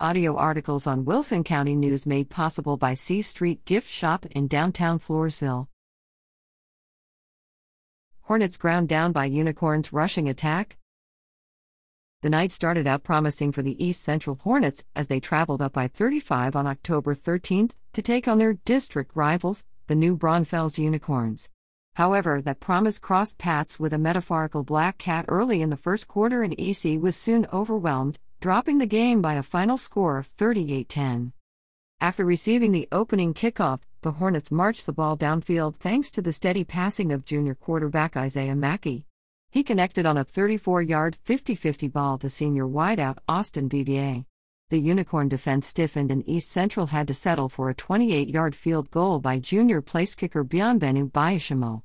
Audio articles on Wilson County News made possible by C Street Gift Shop in downtown Floresville. Hornets ground down by Unicorns rushing attack. The night started out promising for the East Central Hornets as they traveled up I-35 on October 13 to take on their district rivals, the New Braunfels Unicorns. However, that promise crossed paths with a metaphorical black cat early in the first quarter, and EC was soon overwhelmed, dropping the game by a final score of 38 10. After receiving the opening kickoff, the Hornets marched the ball downfield thanks to the steady passing of junior quarterback Isaiah Mackey. He connected on a 34 yard 50 50 ball to senior wideout Austin Vivier. The Unicorn defense stiffened and East Central had to settle for a 28 yard field goal by junior place kicker Bionbenu Bayashimo.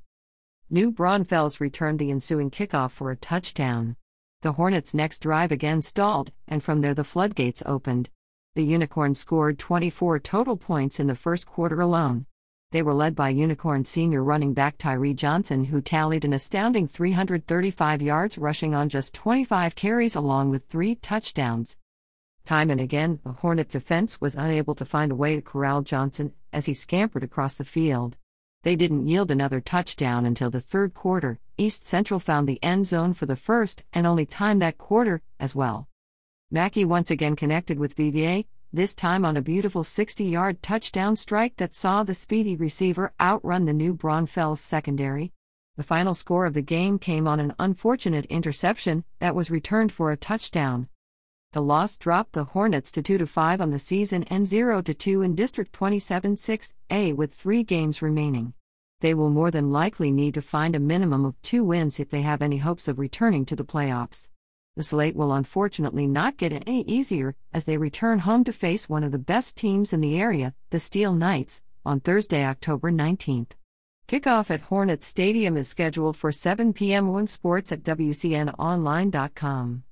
New Braunfels returned the ensuing kickoff for a touchdown. The Hornets' next drive again stalled, and from there the floodgates opened. The Unicorns scored 24 total points in the first quarter alone. They were led by Unicorn senior running back Tyree Johnson, who tallied an astounding 335 yards rushing on just 25 carries along with three touchdowns. Time and again, the Hornet defense was unable to find a way to corral Johnson as he scampered across the field. They didn't yield another touchdown until the third quarter. East Central found the end zone for the first and only time that quarter, as well. Mackey once again connected with Vivier, this time on a beautiful 60 yard touchdown strike that saw the speedy receiver outrun the new Braunfels secondary. The final score of the game came on an unfortunate interception that was returned for a touchdown. The loss dropped the Hornets to 2 5 on the season and 0 2 in District 27 6A with three games remaining. They will more than likely need to find a minimum of two wins if they have any hopes of returning to the playoffs. The slate will unfortunately not get any easier as they return home to face one of the best teams in the area, the Steel Knights, on Thursday, October 19th. Kickoff at Hornets Stadium is scheduled for 7 p.m. on sports at WCNOnline.com.